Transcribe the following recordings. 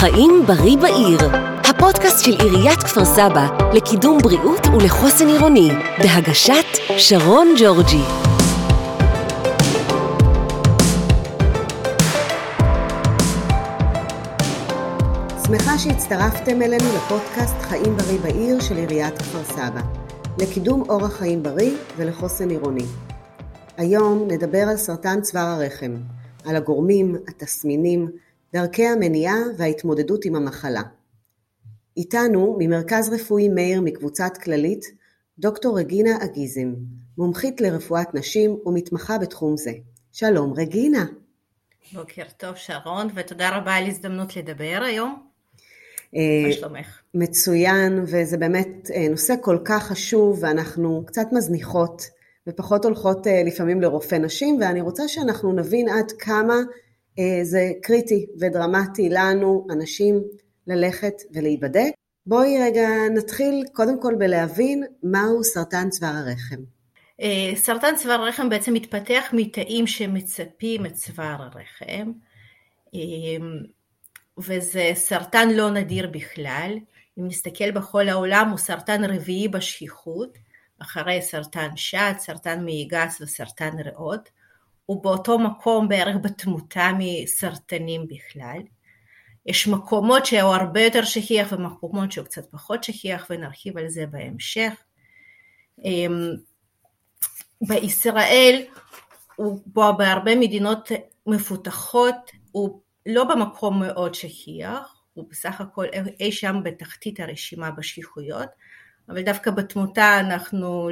חיים בריא בעיר, הפודקאסט של עיריית כפר סבא לקידום בריאות ולחוסן עירוני, בהגשת שרון ג'ורג'י. שמחה שהצטרפתם אלינו לפודקאסט חיים בריא בעיר של עיריית כפר סבא, לקידום אורח חיים בריא ולחוסן עירוני. היום נדבר על סרטן צוואר הרחם, על הגורמים, התסמינים, דרכי המניעה וההתמודדות עם המחלה. איתנו ממרכז רפואי מאיר מקבוצת כללית דוקטור רגינה אגיזם, מומחית לרפואת נשים ומתמחה בתחום זה. שלום רגינה. בוקר טוב שרון ותודה רבה על הזדמנות לדבר היום. אה, מה שלומך? מצוין וזה באמת אה, נושא כל כך חשוב ואנחנו קצת מזניחות ופחות הולכות אה, לפעמים לרופא נשים ואני רוצה שאנחנו נבין עד כמה זה קריטי ודרמטי לנו, אנשים, ללכת ולהיבדק. בואי רגע נתחיל קודם כל בלהבין מהו סרטן צוואר הרחם. אה, סרטן צוואר הרחם בעצם מתפתח מתאים שמצפים את צוואר הרחם, אה, וזה סרטן לא נדיר בכלל. אם נסתכל בכל העולם הוא סרטן רביעי בשכיחות, אחרי סרטן שד, סרטן מעי גס וסרטן ריאות. הוא באותו מקום בערך בתמותה מסרטנים בכלל. יש מקומות שהוא הרבה יותר שכיח ומקומות שהוא קצת פחות שכיח ונרחיב על זה בהמשך. אמ, בישראל הוא בו בהרבה מדינות מפותחות הוא לא במקום מאוד שכיח, הוא בסך הכל אי שם בתחתית הרשימה בשכיחויות, אבל דווקא בתמותה אנחנו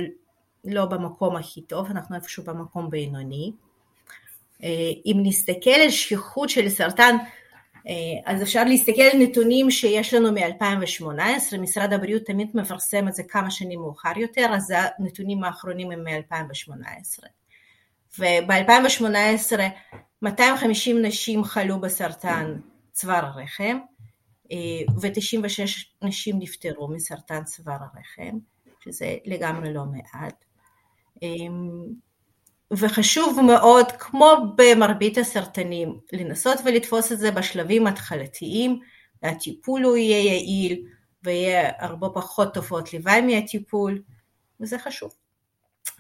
לא במקום הכי טוב, אנחנו איפשהו במקום בינוני. אה, אם נסתכל על שכיחות של סרטן, אה, אז אפשר להסתכל על נתונים שיש לנו מ-2018, משרד הבריאות תמיד מפרסם את זה כמה שנים מאוחר יותר, אז הנתונים האחרונים הם מ-2018. וב-2018 250 נשים חלו בסרטן צוואר הרחם, אה, ו-96 נשים נפטרו מסרטן צוואר הרחם, שזה לגמרי לא מעט. וחשוב מאוד, כמו במרבית הסרטנים, לנסות ולתפוס את זה בשלבים התחלתיים, הטיפול הוא יהיה יעיל ויהיה הרבה פחות תופעות לוואי מהטיפול, וזה חשוב.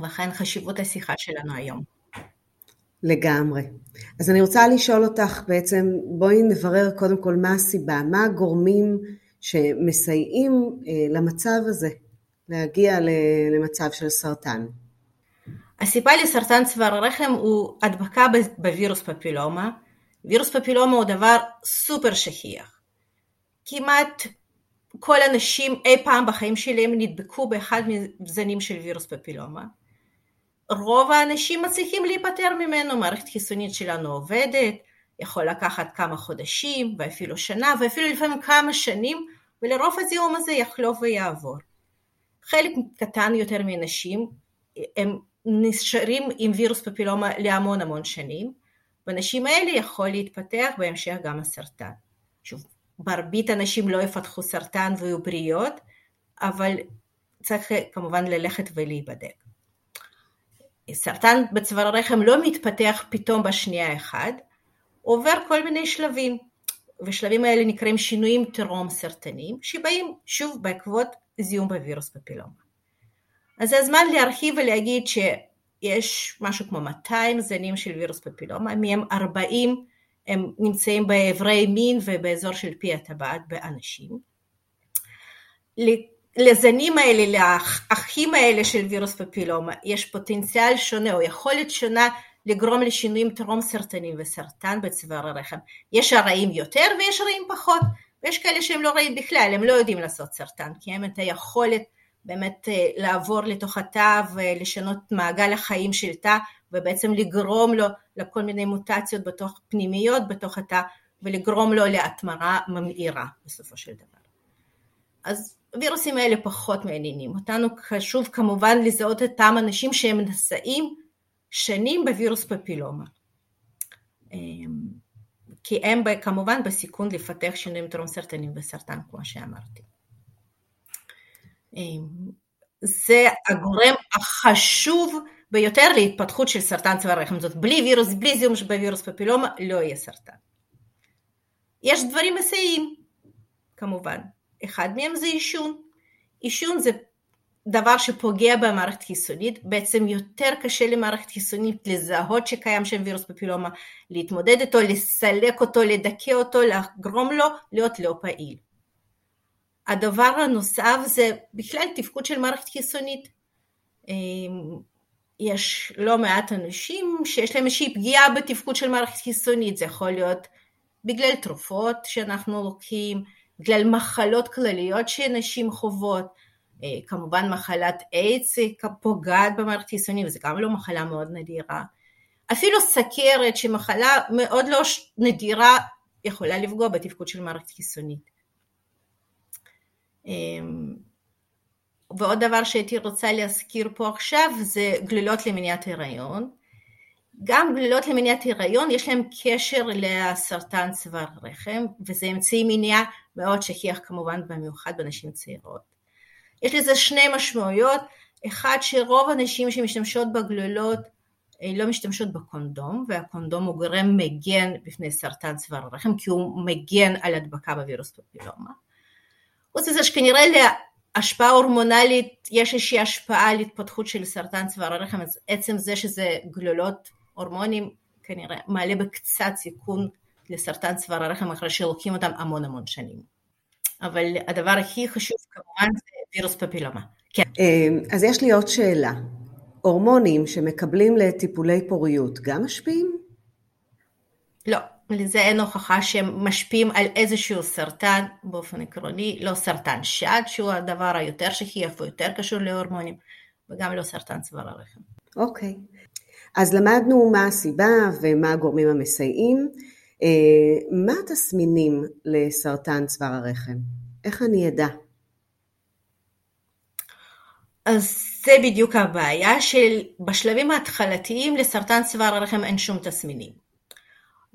לכן חשיבות השיחה שלנו היום. לגמרי. אז אני רוצה לשאול אותך בעצם, בואי נברר קודם כל מה הסיבה, מה הגורמים שמסייעים אה, למצב הזה, להגיע למצב של סרטן. הסיבה לסרטן צוואר הרחם הוא הדבקה בווירוס פפילומה. וירוס פפילומה הוא דבר סופר שכיח. כמעט כל הנשים אי פעם בחיים שלהם נדבקו באחד מזנים של וירוס פפילומה. רוב האנשים מצליחים להיפטר ממנו, מערכת חיסונית שלנו עובדת, יכול לקחת כמה חודשים ואפילו שנה ואפילו לפעמים כמה שנים ולרוב הזיהום הזה יחלוף ויעבור. חלק קטן יותר מהנשים הם נשארים עם וירוס פפילומה להמון המון שנים, בנשים האלה יכול להתפתח בהמשך גם הסרטן. שוב, מרבית הנשים לא יפתחו סרטן ויהיו בריאות, אבל צריך כמובן ללכת ולהיבדק. סרטן בצוואר הרחם לא מתפתח פתאום בשנייה אחת, עובר כל מיני שלבים, ושלבים האלה נקראים שינויים טרום סרטניים, שבאים שוב בעקבות זיהום בווירוס פפילומה. אז זה הזמן להרחיב ולהגיד שיש משהו כמו 200 זנים של וירוס פפילומה, מהם 40 הם נמצאים באיברי מין ובאזור של פי הטבעת באנשים. לזנים האלה, לאחים האלה של וירוס פפילומה, יש פוטנציאל שונה או יכולת שונה לגרום לשינויים טרום סרטנים וסרטן בצוואר הרחם. יש הרעים יותר ויש הרעים פחות, ויש כאלה שהם לא רעים בכלל, הם לא יודעים לעשות סרטן, כי הם את היכולת באמת אה, לעבור לתוך התא ולשנות מעגל החיים של תא ובעצם לגרום לו לכל מיני מוטציות בתוך פנימיות בתוך התא ולגרום לו להתמרה ממאירה בסופו של דבר. אז הווירוסים האלה פחות מעניינים אותנו, חשוב כמובן לזהות את אותם אנשים שהם נשאים שנים בווירוס פפילומה. אמ, כי הם כמובן בסיכון לפתח שינויים טרום סרטנים וסרטן כמו שאמרתי. אמ, זה הגורם החשוב ביותר להתפתחות של סרטן צוואר הרחם, זאת בלי וירוס, בלי זיהום בווירוס פפילומה לא יהיה סרטן. יש דברים מסייעים, כמובן. אחד מהם זה עישון. עישון זה דבר שפוגע במערכת חיסונית, בעצם יותר קשה למערכת חיסונית לזהות שקיים שם וירוס פפילומה, להתמודד איתו, לסלק אותו, לדכא אותו, לגרום לו להיות לא פעיל. הדבר הנוסף זה בכלל תפקוד של מערכת חיסונית. אמ, יש לא מעט אנשים שיש להם איזושהי פגיעה בתפקוד של מערכת חיסונית, זה יכול להיות בגלל תרופות שאנחנו לוקחים, בגלל מחלות כלליות שאנשים חוות, אה, כמובן מחלת איידס פוגעת במערכת חיסונית וזו גם לא מחלה מאוד נדירה. אפילו סכרת שמחלה מאוד לא נדירה יכולה לפגוע בתפקוד של מערכת חיסונית. אמ, ועוד דבר שהייתי רוצה להזכיר פה עכשיו זה גלילות למניעת הריון. גם גלילות למניעת הריון יש להם קשר לסרטן צוואר רחם וזה אמצעי מניעה מאוד שכיח כמובן במיוחד בנשים צעירות. יש לזה שני משמעויות, אחד שרוב הנשים שמשתמשות בגלילות אה, לא משתמשות בקונדום והקונדום הוא גורם מגן בפני סרטן צוואר הרחם כי הוא מגן על הדבקה בווירוס פפילומה. חוץ מזה שכנראה להשפעה הורמונלית יש איזושהי השפעה על התפתחות של סרטן צוואר הרחם, אז עצם זה שזה גלולות הורמונים כנראה מעלה בקצת סיכון לסרטן צוואר הרחם אחרי שלוקחים אותם המון המון שנים. אבל הדבר הכי חשוב כמובן זה וירוס פפילומה. כן. אז יש לי עוד שאלה. הורמונים שמקבלים לטיפולי פוריות גם משפיעים? לא, לזה אין הוכחה שהם משפיעים על איזשהו סרטן באופן עקרוני, לא סרטן שד שהוא הדבר היותר שכיח ויותר קשור להורמונים, וגם לא סרטן צוואר הרחם. אוקיי, אז למדנו מה הסיבה ומה הגורמים המסייעים. אה, מה התסמינים לסרטן צוואר הרחם? איך אני אדע? אז זה בדיוק הבעיה של בשלבים ההתחלתיים לסרטן צוואר הרחם אין שום תסמינים.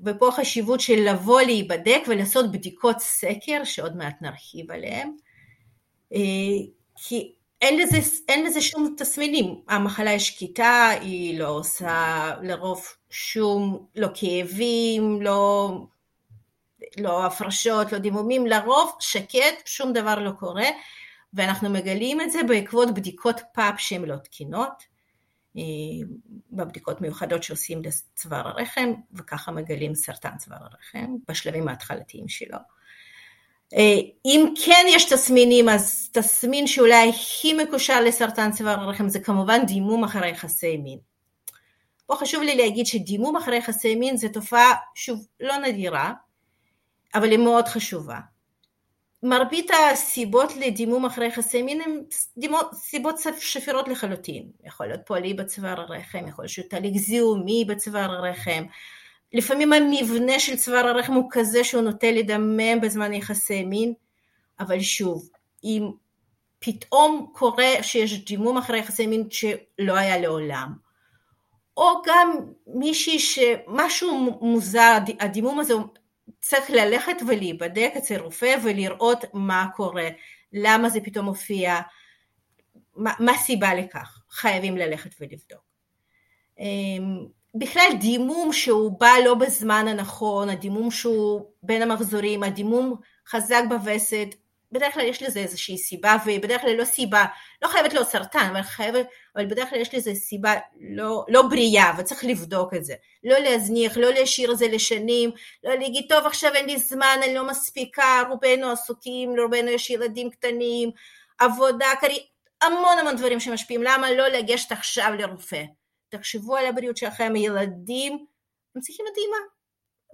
ופה החשיבות של לבוא להיבדק ולעשות בדיקות סקר, שעוד מעט נרחיב עליהן, אה, כי אין לזה, אין לזה שום תסמינים. המחלה יש שקטה, היא לא עושה לרוב שום, לא כאבים, לא, לא הפרשות, לא דימומים, לרוב שקט, שום דבר לא קורה, ואנחנו מגלים את זה בעקבות בדיקות פאפ שהן לא תקינות. אה, בבדיקות מיוחדות שעושים לצוואר הרחם, וככה מגלים סרטן צוואר הרחם בשלבים ההתחלתיים שלו. אה, אם כן יש תסמינים, אז תסמין שאולי הכי מקושר לסרטן צוואר הרחם זה כמובן דימום אחרי יחסי מין. פה חשוב לי להגיד שדימום אחרי יחסי מין זה תופעה, שוב, לא נדירה, אבל היא מאוד חשובה. מרבית הסיבות לדימום אחרי יחסי מין הן סיבות שפירות לחלוטין. יכול להיות פועלי בצוואר הרחם, יכול להיות תהליך זיהומי בצוואר הרחם. לפעמים המבנה של צוואר הרחם הוא כזה שהוא נוטה לדמם בזמן יחסי מין, אבל שוב, אם פתאום קורה שיש דימום אחרי יחסי מין שלא היה לעולם, או גם מישהי שמשהו מוזר, הדימום הזה צריך ללכת ולהיבדק אצל רופא ולראות מה קורה, למה זה פתאום מופיע, מה, מה הסיבה לכך, חייבים ללכת ולבדוק. אמ, בכלל דימום שהוא בא לא בזמן הנכון, הדימום שהוא בין המחזורים, הדימום חזק בווסת, בדרך כלל יש לזה איזושהי סיבה, ובדרך כלל לא סיבה, לא חייבת להיות סרטן, אבל חייבת, אבל בדרך כלל יש לזה סיבה לא, לא בריאה, וצריך לבדוק את זה. לא להזניח, לא להשאיר את זה לשנים, לא להגיד, טוב, עכשיו אין לי זמן, אני לא מספיקה, רובנו עסוקים, לרובנו יש ילדים קטנים, עבודה, קרי, המון המון דברים שמשפיעים, למה לא לגשת עכשיו לרופא? תחשבו על הבריאות שלכם, ילדים, הם צריכים את אימא,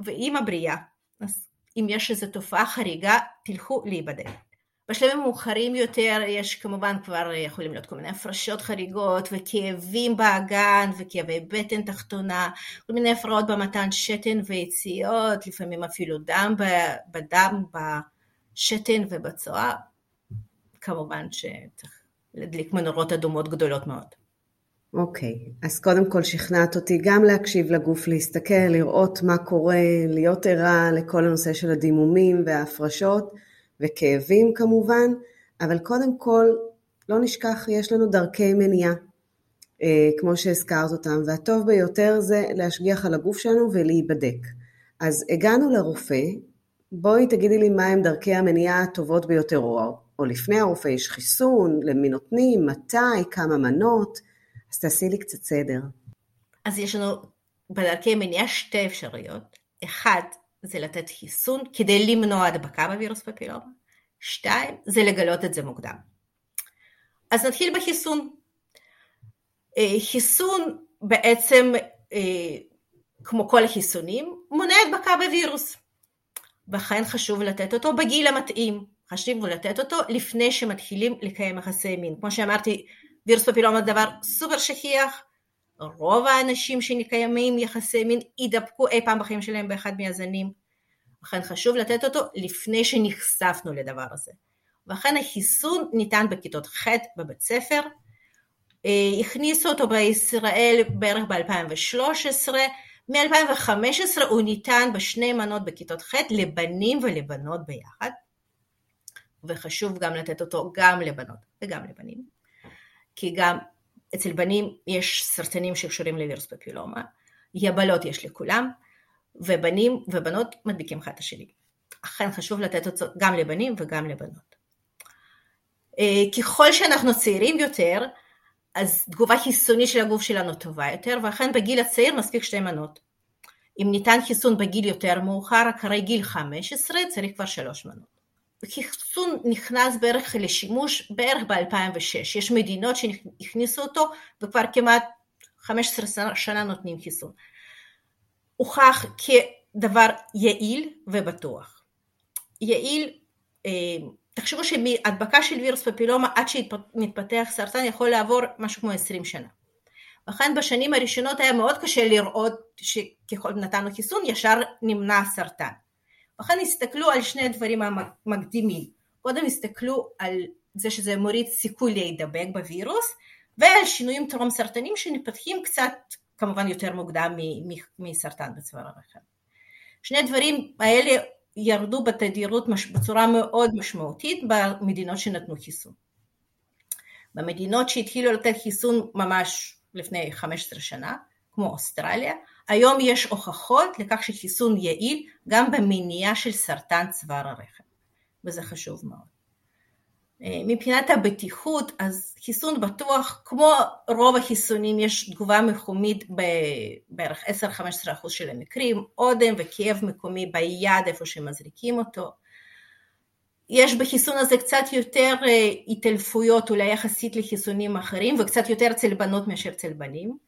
ואימא בריאה. אז אם יש איזו תופעה חריגה, תלכו להיבדק. בשלבים מאוחרים יותר יש כמובן כבר יכולים להיות כל מיני הפרשות חריגות וכאבים באגן וכאבי בטן תחתונה, כל מיני הפרעות במתן שתן ויציאות, לפעמים אפילו דם בדם, בשתן ובצואה, כמובן שצריך להדליק מנורות אדומות גדולות מאוד. אוקיי, okay. אז קודם כל שכנעת אותי גם להקשיב לגוף, להסתכל, לראות מה קורה, להיות ערה לכל הנושא של הדימומים וההפרשות. וכאבים כמובן, אבל קודם כל, לא נשכח, יש לנו דרכי מניעה, אה, כמו שהזכרת אותם, והטוב ביותר זה להשגיח על הגוף שלנו ולהיבדק. אז הגענו לרופא, בואי תגידי לי מהם דרכי המניעה הטובות ביותר, או, או לפני הרופא יש חיסון, למי נותנים, מתי, כמה מנות, אז תעשי לי קצת סדר. אז יש לנו בדרכי מניעה שתי אפשרויות. אחד, זה לתת חיסון כדי למנוע הדבקה בווירוס פפילומה. שתיים, זה לגלות את זה מוקדם. אז נתחיל בחיסון. אה, חיסון בעצם, אה, כמו כל החיסונים, מונע הדבקה בווירוס. וכן חשוב לתת אותו בגיל המתאים. חשוב לתת אותו לפני שמתחילים לקיים יחסי מין. כמו שאמרתי, וירוס פפילומה זה דבר סופר שכיח, רוב האנשים שנקיימים יחסי מין יידבקו אי פעם בחיים שלהם באחד מהזנים. לכן חשוב לתת אותו לפני שנחשפנו לדבר הזה. ואכן החיסון ניתן בכיתות ח' בבית ספר, אה, הכניסו אותו בישראל בערך ב-2013, מ-2015 הוא ניתן בשני מנות בכיתות ח' לבנים ולבנות ביחד, וחשוב גם לתת אותו גם לבנות וגם לבנים, כי גם אצל בנים יש סרטנים שקשורים לווירוס פפילומה, יבלות יש לכולם, ובנים ובנות מדביקים אחד את השני. אכן חשוב לתת אותו גם לבנים וגם לבנות. אה, ככל שאנחנו צעירים יותר, אז תגובה חיסונית של הגוף שלנו טובה יותר, ואכן בגיל הצעיר מספיק שתי מנות. אם ניתן חיסון בגיל יותר מאוחר, אחרי גיל 15, צריך כבר שלוש מנות. חיסון נכנס בערך לשימוש בערך ב-2006, יש מדינות שהכניסו אותו וכבר כמעט 15 שנה נותנים חיסון. הוכח כדבר יעיל ובטוח. יעיל, אה, תחשבו שמהדבקה של וירוס פפילומה עד שמתפתח סרטן יכול לעבור משהו כמו 20 שנה. לכן בשנים הראשונות היה מאוד קשה לראות שככל נתנו חיסון ישר נמנע סרטן. לכן הסתכלו על שני הדברים המקדימים. קודם הסתכלו על זה שזה מוריד סיכוי להידבק בווירוס, ועל שינויים טרום סרטנים שמתפתחים קצת כמובן יותר מוקדם מסרטן בצוואר הרחם. שני הדברים האלה ירדו בתדירות בצורה מאוד משמעותית במדינות שנתנו חיסון. במדינות שהתחילו לתת חיסון ממש לפני 15 שנה, כמו אוסטרליה, היום יש הוכחות לכך שחיסון יעיל גם במניעה של סרטן צוואר הרחם, וזה חשוב מאוד. אה, מבחינת הבטיחות, אז חיסון בטוח, כמו רוב החיסונים, יש תגובה מקומית בערך 10-15% של המקרים, אודם וכאב מקומי ביד איפה שמזריקים אותו. יש בחיסון הזה קצת יותר אה, התעלפויות אולי יחסית לחיסונים אחרים וקצת יותר אצל בנות מאשר אצל בנים.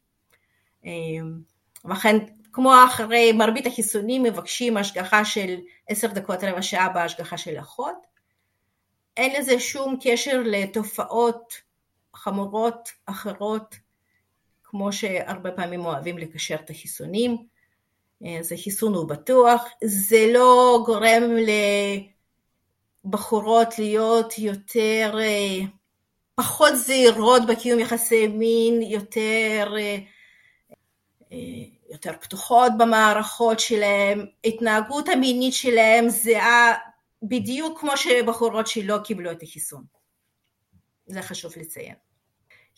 אה, ולכן כמו אחרי מרבית החיסונים מבקשים השגחה של עשר דקות רבע שעה בהשגחה של אחות. אין לזה שום קשר לתופעות חמורות אחרות כמו שהרבה פעמים אוהבים לקשר את החיסונים. אז החיסון הוא בטוח, זה לא גורם לבחורות להיות יותר, פחות זהירות בקיום יחסי מין, יותר יותר פתוחות במערכות שלהם, התנהגות המינית שלהם זהה בדיוק כמו שבחורות שלא קיבלו את החיסון. זה חשוב לציין.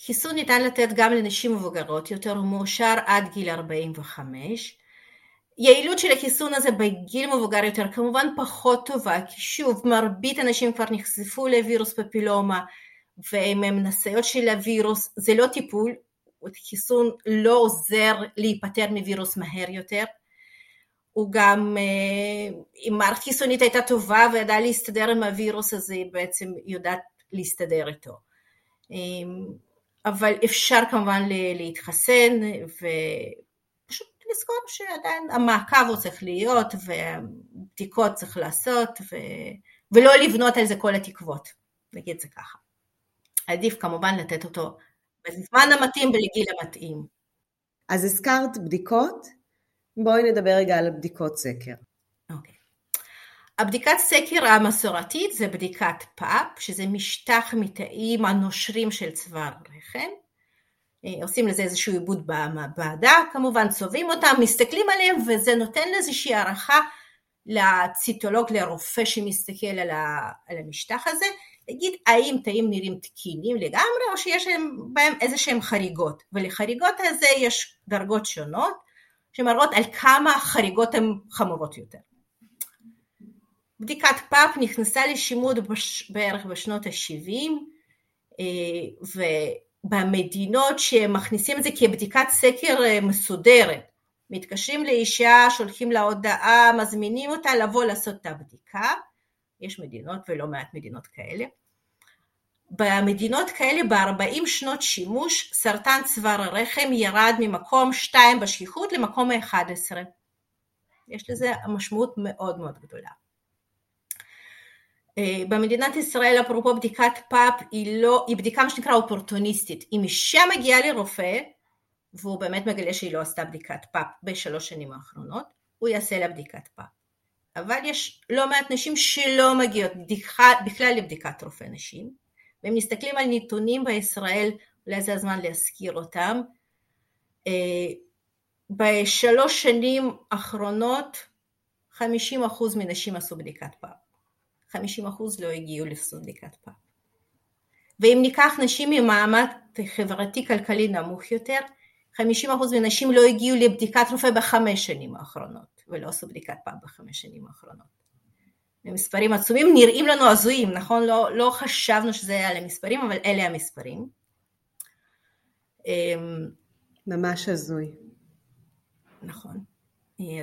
חיסון ניתן לתת גם לנשים מבוגרות יותר, הוא מאושר עד גיל 45. יעילות של החיסון הזה בגיל מבוגר יותר כמובן פחות טובה, כי שוב, מרבית הנשים כבר נחשפו לווירוס פפילומה, הם נשאיות של הווירוס, זה לא טיפול, חיסון לא עוזר להיפטר מווירוס מהר יותר. הוא גם, אה, אם מערכת חיסונית הייתה טובה וידעה להסתדר עם הווירוס הזה, היא בעצם יודעת להסתדר איתו. אמ, אבל אפשר כמובן להתחסן ופשוט לזכור שעדיין המעקב הוא צריך להיות ובדיקות צריך לעשות ו... ולא לבנות על זה כל התקוות, נגיד זה ככה. עדיף כמובן לתת אותו בזמן המתאים ולגיל המתאים. אז הזכרת בדיקות, בואי נדבר רגע על בדיקות סקר. אוקיי. הבדיקת סקר המסורתית זה בדיקת פאפ, שזה משטח מתאים הנושרים של צוואר רחם. אה, עושים לזה איזשהו עיבוד במעבדה, כמובן צובעים אותם, מסתכלים עליהם וזה נותן איזושהי הערכה לציטולוג, לרופא שמסתכל על המשטח הזה, להגיד האם תאים נראים תקינים לגמרי או שיש בהם איזה שהם חריגות? ולחריגות הזה יש דרגות שונות שמראות על כמה החריגות הן חמורות יותר. בדיקת פאפ נכנסה לשימוד בש... בערך בשנות ה-70, ובמדינות שמכניסים את זה כבדיקת סקר מסודרת, מתקשרים לאישה, שולחים לה הודעה, מזמינים אותה לבוא לעשות את הבדיקה, יש מדינות ולא מעט מדינות כאלה. במדינות כאלה ב-40 שנות שימוש סרטן צוואר הרחם ירד ממקום 2 בשכיחות למקום ה-11. יש לזה משמעות מאוד מאוד גדולה. אה, במדינת ישראל אפרופו בדיקת פאפ היא לא, היא בדיקה מה שנקרא אופורטוניסטית. אם אישה מגיעה לרופא והוא באמת מגלה שהיא לא עשתה בדיקת פאפ בשלוש שנים האחרונות, הוא יעשה לה בדיקת פאפ. אבל יש לא מעט נשים שלא מגיעות בכלל לבדיקת רופא נשים, ואם מסתכלים על נתונים בישראל, אולי זה הזמן להזכיר אותם, אה, בשלוש שנים האחרונות 50% מנשים עשו בדיקת פאפ, 50% לא הגיעו לעשות בדיקת פאפ. ואם ניקח נשים ממעמד חברתי-כלכלי נמוך יותר, 50% מנשים לא הגיעו לבדיקת רופא בחמש שנים האחרונות, ולא עשו בדיקת פאפ בחמש שנים האחרונות. המספרים עצומים נראים לנו הזויים, נכון? לא, לא חשבנו שזה היה למספרים, אבל אלה המספרים. אמ, ממש הזוי. נכון.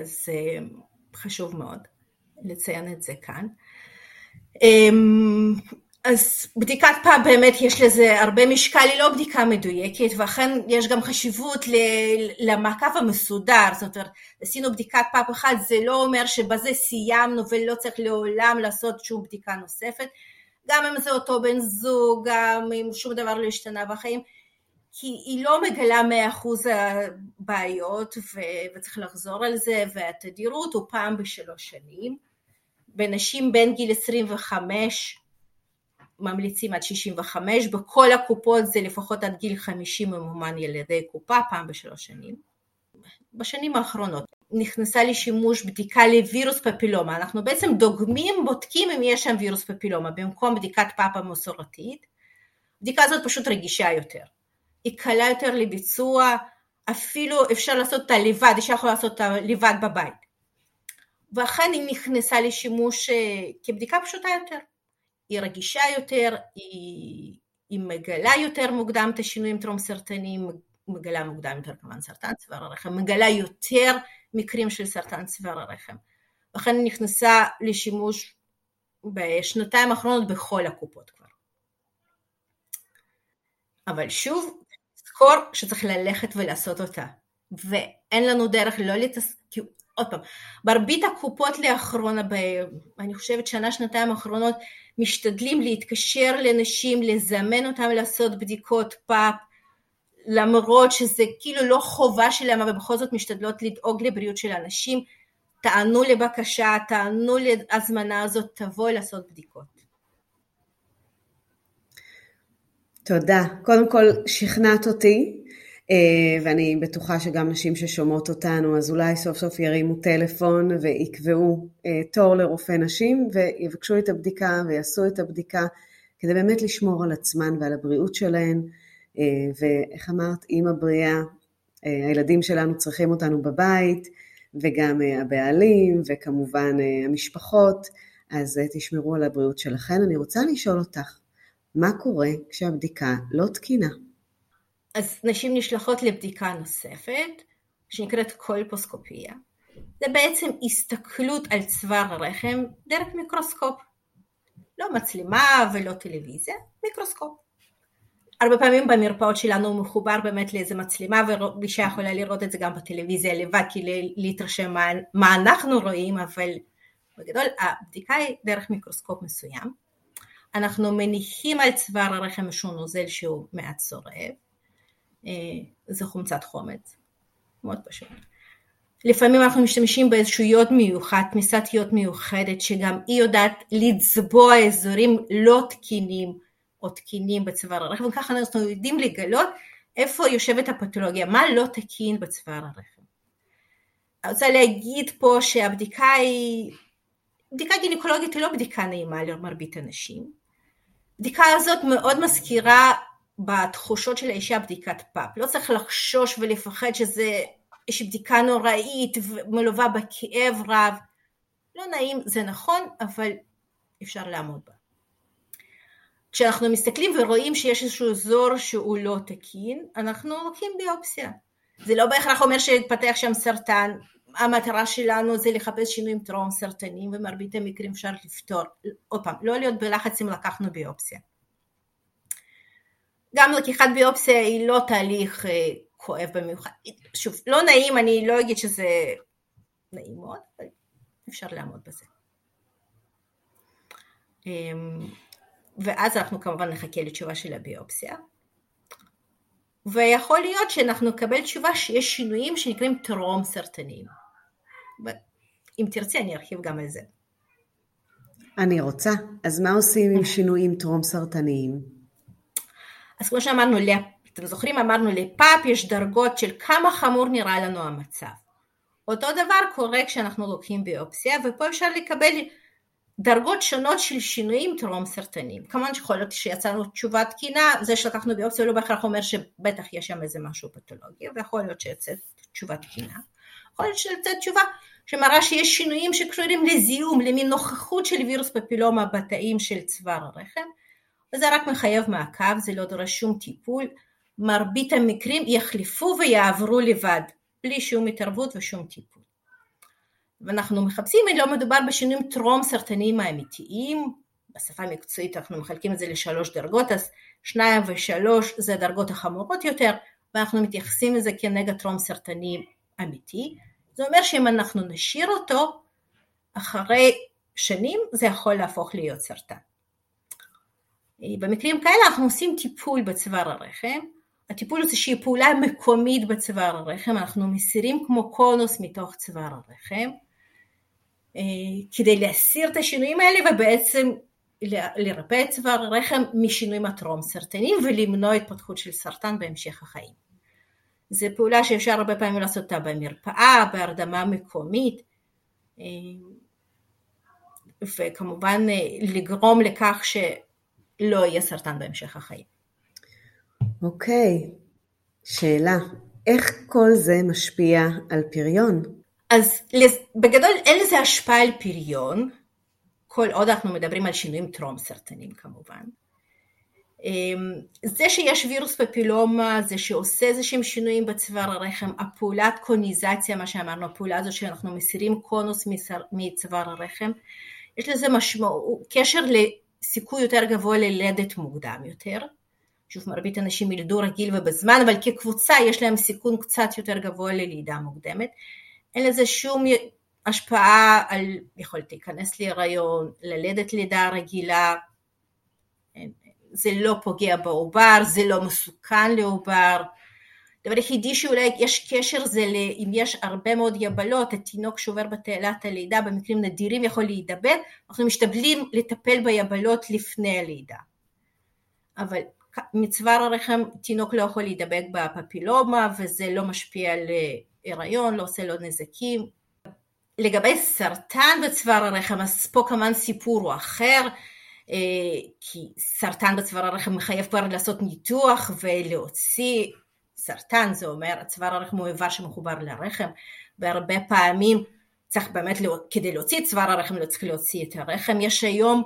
אז אמ, חשוב מאוד לציין את זה כאן. אז בדיקת פאפ באמת יש לזה הרבה משקל, היא לא בדיקה מדויקת, ואכן יש גם חשיבות למעקב המסודר, זאת אומרת, עשינו בדיקת פאפ אחת, זה לא אומר שבזה סיימנו ולא צריך לעולם לעשות שום בדיקה נוספת, גם אם זה אותו בן זוג, גם אם שום דבר לא השתנה בחיים, כי היא לא מגלה מאה אחוז הבעיות, וצריך לחזור על זה, והתדירות הוא פעם בשלוש שנים. בנשים בין גיל 25 ממליצים עד 65, בכל הקופות זה לפחות עד גיל 50 ממומן על ידי קופה פעם בשלוש שנים. בשנים האחרונות נכנסה לשימוש בדיקה לווירוס פפילומה, אנחנו בעצם דוגמים, בודקים אם יש שם וירוס פפילומה במקום בדיקת פאפה מסורתית, הבדיקה הזאת פשוט רגישה יותר, היא קלה יותר לביצוע, אפילו אפשר לעשות אותה לבד, אישה יכולה לעשות אותה לבד בבית, ואכן היא נכנסה לשימוש אה, כבדיקה פשוטה יותר. היא רגישה יותר, היא, היא מגלה יותר מוקדם את השינויים טרום סרטניים, מגלה מוקדם יותר כמובן סרטן צוואר הרחם, מגלה יותר מקרים של סרטן צוואר הרחם. לכן היא נכנסה לשימוש בשנתיים האחרונות בכל הקופות כבר. אבל שוב, זכור שצריך ללכת ולעשות אותה, ואין לנו דרך לא להתעסק, עוד פעם, מרבית הקופות לאחרונה, ב, אני חושבת שנה, שנתיים האחרונות, משתדלים להתקשר לנשים, לזמן אותם לעשות בדיקות פאפ, למרות שזה כאילו לא חובה שלהם, אבל בכל זאת משתדלות לדאוג לבריאות של אנשים, תענו לבקשה, תענו להזמנה הזאת, תבואי לעשות בדיקות. תודה. קודם כל, שכנעת אותי. אה, ואני בטוחה שגם נשים ששומעות אותנו, אז אולי סוף סוף ירימו טלפון ויקבעו אה, תור לרופא נשים ויבקשו את הבדיקה ויעשו את הבדיקה כדי באמת לשמור על עצמן ועל הבריאות שלהן. אה, ואיך אמרת, אימא בריאה, הילדים שלנו צריכים אותנו בבית, וגם הבעלים, וכמובן המשפחות, אז תשמרו על הבריאות שלכן. אני רוצה לשאול אותך, מה קורה כשהבדיקה לא תקינה? אז נשים נשלחות לבדיקה נוספת, שנקראת קולפוסקופיה. זה בעצם הסתכלות על צוואר הרחם דרך מיקרוסקופ. לא מצלמה ולא טלוויזיה, מיקרוסקופ. הרבה פעמים במרפאות שלנו הוא מחובר באמת לאיזה מצלמה ואישה יכולה לראות את זה גם בטלוויזיה לבד, כי להתרשם מה, מה אנחנו רואים, אבל בגדול הבדיקה היא דרך מיקרוסקופ מסוים. אנחנו מניחים על צוואר הרחם איזשהו נוזל שהוא מעט צורב, אה, זה חומצת חומץ, מאוד פשוט. לפעמים אנחנו משתמשים באיזשהו יוד מיוחד, תמיסת יוד מיוחדת, שגם היא יודעת לצבוע אזורים לא תקינים או תקינים בצוואר הרחם, וככה אנחנו יודעים לגלות איפה יושבת הפתולוגיה, מה לא תקין בצוואר הרחם. אני רוצה להגיד פה שהבדיקה היא, בדיקה גינקולוגית היא לא בדיקה נעימה למרבית הנשים. הבדיקה הזאת מאוד מזכירה בתחושות של האישה בדיקת פאפ. לא צריך לחשוש ולפחד שזה איזושהי בדיקה נוראית ומלווה בכאב רב. לא נעים, זה נכון, אבל אפשר לעמוד בה. כשאנחנו מסתכלים ורואים שיש איזשהו אזור שהוא לא תקין, אנחנו לוקחים ביופסיה. זה לא בהכרח אומר שהתפתח שם סרטן, המטרה שלנו זה לחפש שינויים טרום סרטניים ומרבית המקרים אפשר לפתור. עוד פעם, לא להיות בלחץ אם לקחנו ביופסיה. גם לקיחת ביופסיה היא לא תהליך אה, כואב במיוחד. שוב, לא נעים, אני לא אגיד שזה נעים מאוד, אבל אפשר לעמוד בזה. אמ, ואז אנחנו כמובן נחכה לתשובה של הביופסיה. ויכול להיות שאנחנו נקבל תשובה שיש שינויים שנקראים טרום סרטניים. אם תרצי אני ארחיב גם על זה. אני רוצה. אז מה עושים עם שינויים טרום סרטניים? אז כמו שאמרנו, אתם זוכרים אמרנו לפאפ יש דרגות של כמה חמור נראה לנו המצב. אותו דבר קורה כשאנחנו לוקחים ביופסיה ופה אפשר לקבל דרגות שונות של שינויים טרום סרטניים. כמובן שיכול להיות שיצאנו תשובה תקינה, זה שלקחנו ביופסיה לא בהכרח אומר שבטח יש שם איזה משהו פתולוגי, ויכול להיות שיצאת תשובה תקינה. יכול להיות שיצאת תשובה שמראה שיש שינויים שקשורים לזיהום, למין נוכחות של וירוס פפילומה בתאים של צוואר הרחם, וזה רק מחייב מעקב, זה לא דורש שום טיפול, מרבית המקרים יחלפו ויעברו לבד, בלי שום התערבות ושום טיפול. ואנחנו מחפשים אם לא מדובר בשינויים טרום סרטניים האמיתיים, בשפה המקצועית אנחנו מחלקים את זה לשלוש דרגות, אז שניים ושלוש זה הדרגות החמורות יותר, ואנחנו מתייחסים לזה כנגע טרום סרטני אמיתי. זה אומר שאם אנחנו נשאיר אותו, אחרי שנים זה יכול להפוך להיות סרטן. במקרים כאלה אנחנו עושים טיפול בצוואר הרחם, הטיפול הזה שהיא פעולה מקומית בצוואר הרחם, אנחנו מסירים כמו קונוס מתוך צוואר הרחם, אה, כדי להסיר את השינויים האלה ובעצם לרפא את צוואר הרחם משינויים הטרום סרטניים ולמנוע התפתחות של סרטן בהמשך החיים. זו פעולה שאפשר הרבה פעמים לעשות אותה במרפאה, בהרדמה מקומית, אה, וכמובן אה, לגרום לכך שלא יהיה סרטן בהמשך החיים. אוקיי, שאלה, איך כל זה משפיע על פריון? אז בגדול אין לזה השפעה על פריון, כל עוד אנחנו מדברים על שינויים טרום סרטנים כמובן. אמ, זה שיש וירוס פפילומה, זה שעושה איזה שהם שינויים בצוואר הרחם, הפעולת קוניזציה, מה שאמרנו, הפעולה הזו שאנחנו מסירים קונוס מצוואר הרחם, יש לזה משמעות, קשר לסיכוי יותר גבוה ללדת מוקדם יותר. שוב, מרבית הנשים ילדו רגיל ובזמן, אבל כקבוצה יש להם סיכון קצת יותר גבוה ללידה מוקדמת. אין לזה שום השפעה על יכולת להיכנס להיריון, ללדת לידה רגילה, זה לא פוגע בעובר, זה לא מסוכן לעובר. הדבר היחידי שאולי יש קשר זה אם יש הרבה מאוד יבלות, התינוק שעובר בתעלת הלידה במקרים נדירים יכול להידבק, אנחנו משתדלים לטפל ביבלות לפני הלידה. אבל מצוואר הרחם תינוק לא יכול להידבק בפפילומה וזה לא משפיע על הריון, לא עושה לו נזקים. לגבי סרטן בצוואר הרחם, אז פה כמובן סיפור הוא אחר, אה, כי סרטן בצוואר הרחם מחייב כבר לעשות ניתוח ולהוציא סרטן, זה אומר הצוואר הרחם הוא איבר שמחובר לרחם, והרבה פעמים צריך באמת, כדי להוציא את צוואר הרחם לא צריך להוציא את הרחם, יש היום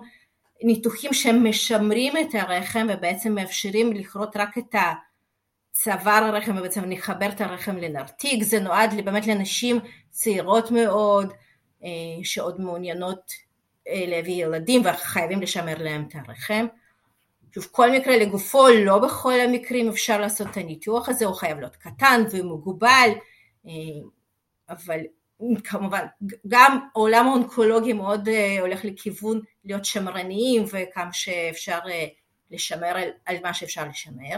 ניתוחים שמשמרים את הרחם ובעצם מאפשרים לכרות רק את צוואר הרחם ובעצם נחבר את הרחם לנרתיק, זה נועד באמת לנשים צעירות מאוד אה, שעוד מעוניינות אה, להביא ילדים וחייבים לשמר להם את הרחם. שוב, כל מקרה לגופו, לא בכל המקרים אפשר לעשות את הניתוח הזה, הוא חייב להיות קטן ומוגבל, אה, אבל כמובן, גם העולם האונקולוגי מאוד הולך לכיוון להיות שמרניים וכמה שאפשר לשמר על, על מה שאפשר לשמר.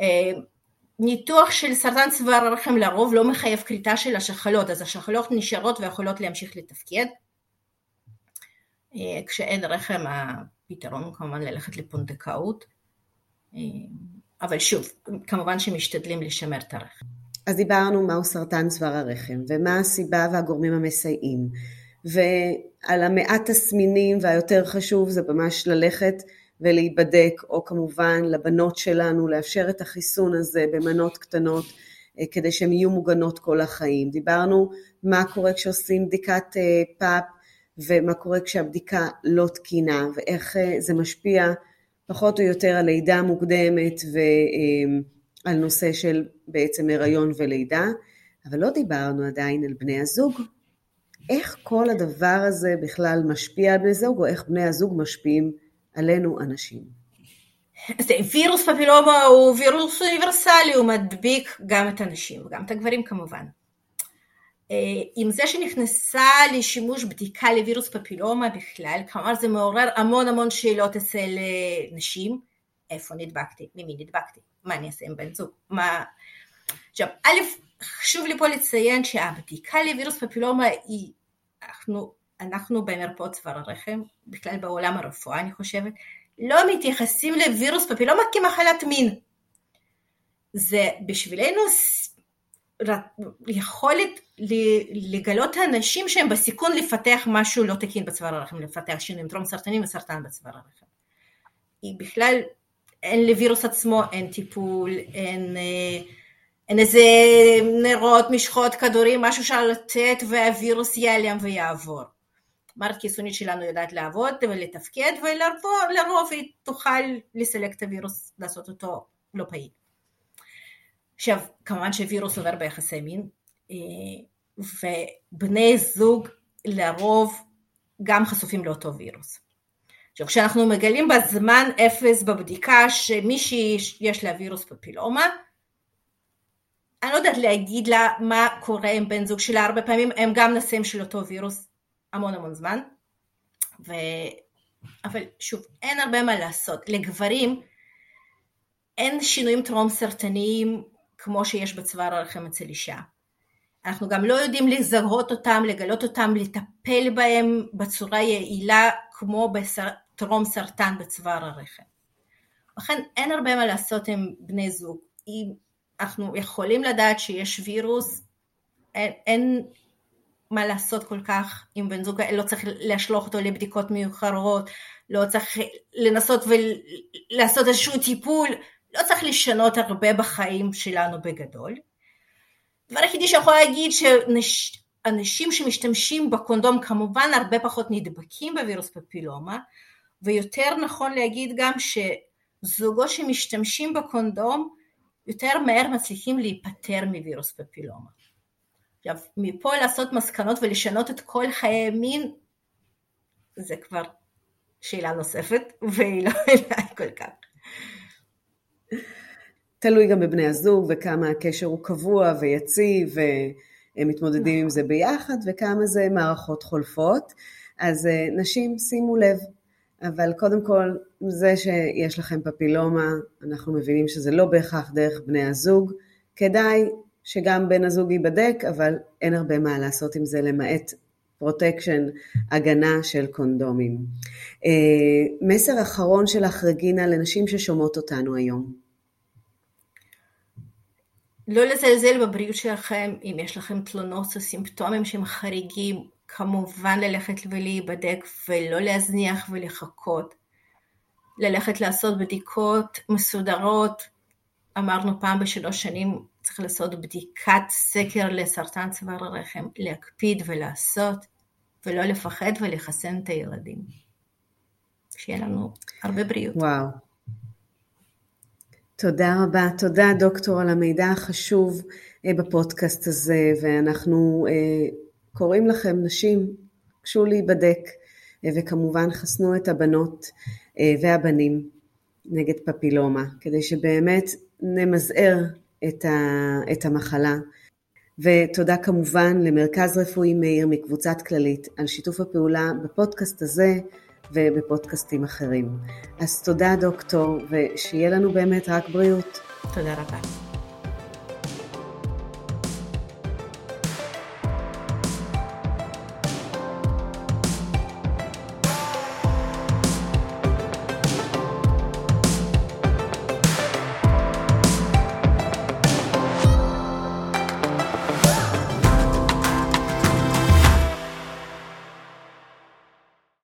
אה, ניתוח של סרטן צוואר הרחם לרוב לא מחייב כריתה של השחלות, אז השחלות נשארות ויכולות להמשיך לתפקד. אה, כשאין רחם הפתרון הוא כמובן ללכת לפונדקאות, אה, אבל שוב, כמובן שמשתדלים לשמר את הרחם. אז דיברנו מהו סרטן צוואר הרחם, ומה הסיבה והגורמים המסייעים, ועל המעט תסמינים והיותר חשוב זה ממש ללכת ולהיבדק, או כמובן לבנות שלנו לאפשר את החיסון הזה במנות קטנות אה, כדי שהן יהיו מוגנות כל החיים. דיברנו מה קורה כשעושים בדיקת אה, פאפ ומה קורה כשהבדיקה לא תקינה, ואיך זה משפיע פחות או יותר על לידה מוקדמת ועל נושא של בעצם הריון ולידה, אבל לא דיברנו עדיין על בני הזוג. איך כל הדבר הזה בכלל משפיע על בני זוג, או איך בני הזוג משפיעים עלינו אנשים. אז וירוס פפילומה הוא וירוס אוניברסלי, הוא מדביק גם את הנשים וגם את הגברים כמובן. אה, עם זה שנכנסה לשימוש בדיקה לווירוס פפילומה בכלל, כלומר זה מעורר המון המון שאלות אצל אה, נשים, איפה נדבקתי, ממי נדבקתי, מה אני אעשה עם בן זוג, מה... עכשיו, א', חשוב לי פה לציין שהבדיקה לווירוס פפילומה היא, אנחנו, אנחנו במרפאות צוואר הרחם, בכלל בעולם הרפואה אני חושבת, לא מתייחסים לווירוס פפילומה כמחלת מין. זה בשבילנו יכולת לגלות אנשים שהם בסיכון לפתח משהו לא תקין בצוואר הרחם, לפתח שינויים טרום סרטנים וסרטן בצוואר הרחם. היא בכלל, אין לווירוס עצמו, אין טיפול, אין, אה, אין איזה נרות, משחות, כדורים, משהו שאפשר לתת והווירוס ייעלם ויעבור. המערכת החיסונית שלנו יודעת לעבוד ולתפקד ולרוב היא תוכל לסלק את הווירוס, לעשות אותו לא פעיל. עכשיו, כמובן שווירוס עובר ביחסי מין, אה, ובני זוג לרוב גם חשופים לאותו וירוס. עכשיו, כשאנחנו מגלים בזמן אפס בבדיקה שמישהי יש לה וירוס פפילומה, אני לא יודעת להגיד לה מה קורה עם בן זוג שלה, הרבה פעמים הם גם נשאים של אותו וירוס המון המון זמן, ו... אבל שוב, אין הרבה מה לעשות. לגברים אין שינויים טרום סרטניים כמו שיש בצוואר הרחם אצל אישה. אנחנו גם לא יודעים לזהות אותם, לגלות אותם, לטפל בהם בצורה יעילה כמו בטרום סרטן בצוואר הרחם. לכן אין הרבה מה לעשות עם בני זוג. אם אנחנו יכולים לדעת שיש וירוס, אין, אין מה לעשות כל כך עם בן זוג, לא צריך להשלוח אותו לבדיקות מיוחרות, לא צריך לנסות ולעשות איזשהו טיפול, לא צריך לשנות הרבה בחיים שלנו בגדול. הדבר היחידי שיכול להגיד שאנשים שמשתמשים בקונדום כמובן הרבה פחות נדבקים בווירוס פפילומה, ויותר נכון להגיד גם שזוגות שמשתמשים בקונדום יותר מהר מצליחים להיפטר מווירוס פפילומה. עכשיו, מפה לעשות מסקנות ולשנות את כל חיי המין, זה כבר שאלה נוספת, והיא לא אליי כל כך. תלוי גם בבני הזוג וכמה הקשר הוא קבוע ויציב והם מתמודדים עם זה ביחד וכמה זה מערכות חולפות. אז אה, נשים, שימו לב, אבל קודם כל, זה שיש לכם פפילומה, אנחנו מבינים שזה לא בהכרח דרך בני הזוג, כדאי שגם בן הזוג ייבדק, אבל אין הרבה מה לעשות עם זה למעט protection, הגנה של קונדומים. אה, מסר אחרון שלך, רגינה, לנשים ששומעות אותנו היום. לא לזלזל בבריאות שלכם, אם יש לכם תלונות או סימפטומים שהם חריגים, כמובן ללכת ולהיבדק ולא להזניח ולחכות. ללכת לעשות בדיקות מסודרות, אמרנו פעם בשלוש שנים צריך לעשות בדיקת סקר לסרטן צוואר הרחם, להקפיד ולעשות, ולא לפחד ולחסן את הילדים. שיהיה לנו הרבה בריאות. וואו. תודה רבה, תודה דוקטור על המידע החשוב אה, בפודקאסט הזה, ואנחנו אה, קוראים לכם, נשים, גשו להיבדק, אה, וכמובן חסנו את הבנות והבנים נגד פפילומה, כדי שבאמת נמזער את, המחלה. ותודה כמובן למרכז רפואי מאיר מקבוצת כללית על שיתוף הפעולה בפודקאסט הזה ובפודקאסטים אחרים. אז תודה דוקטור, ושיהיה לנו באמת רק בריאות. תודה רבה.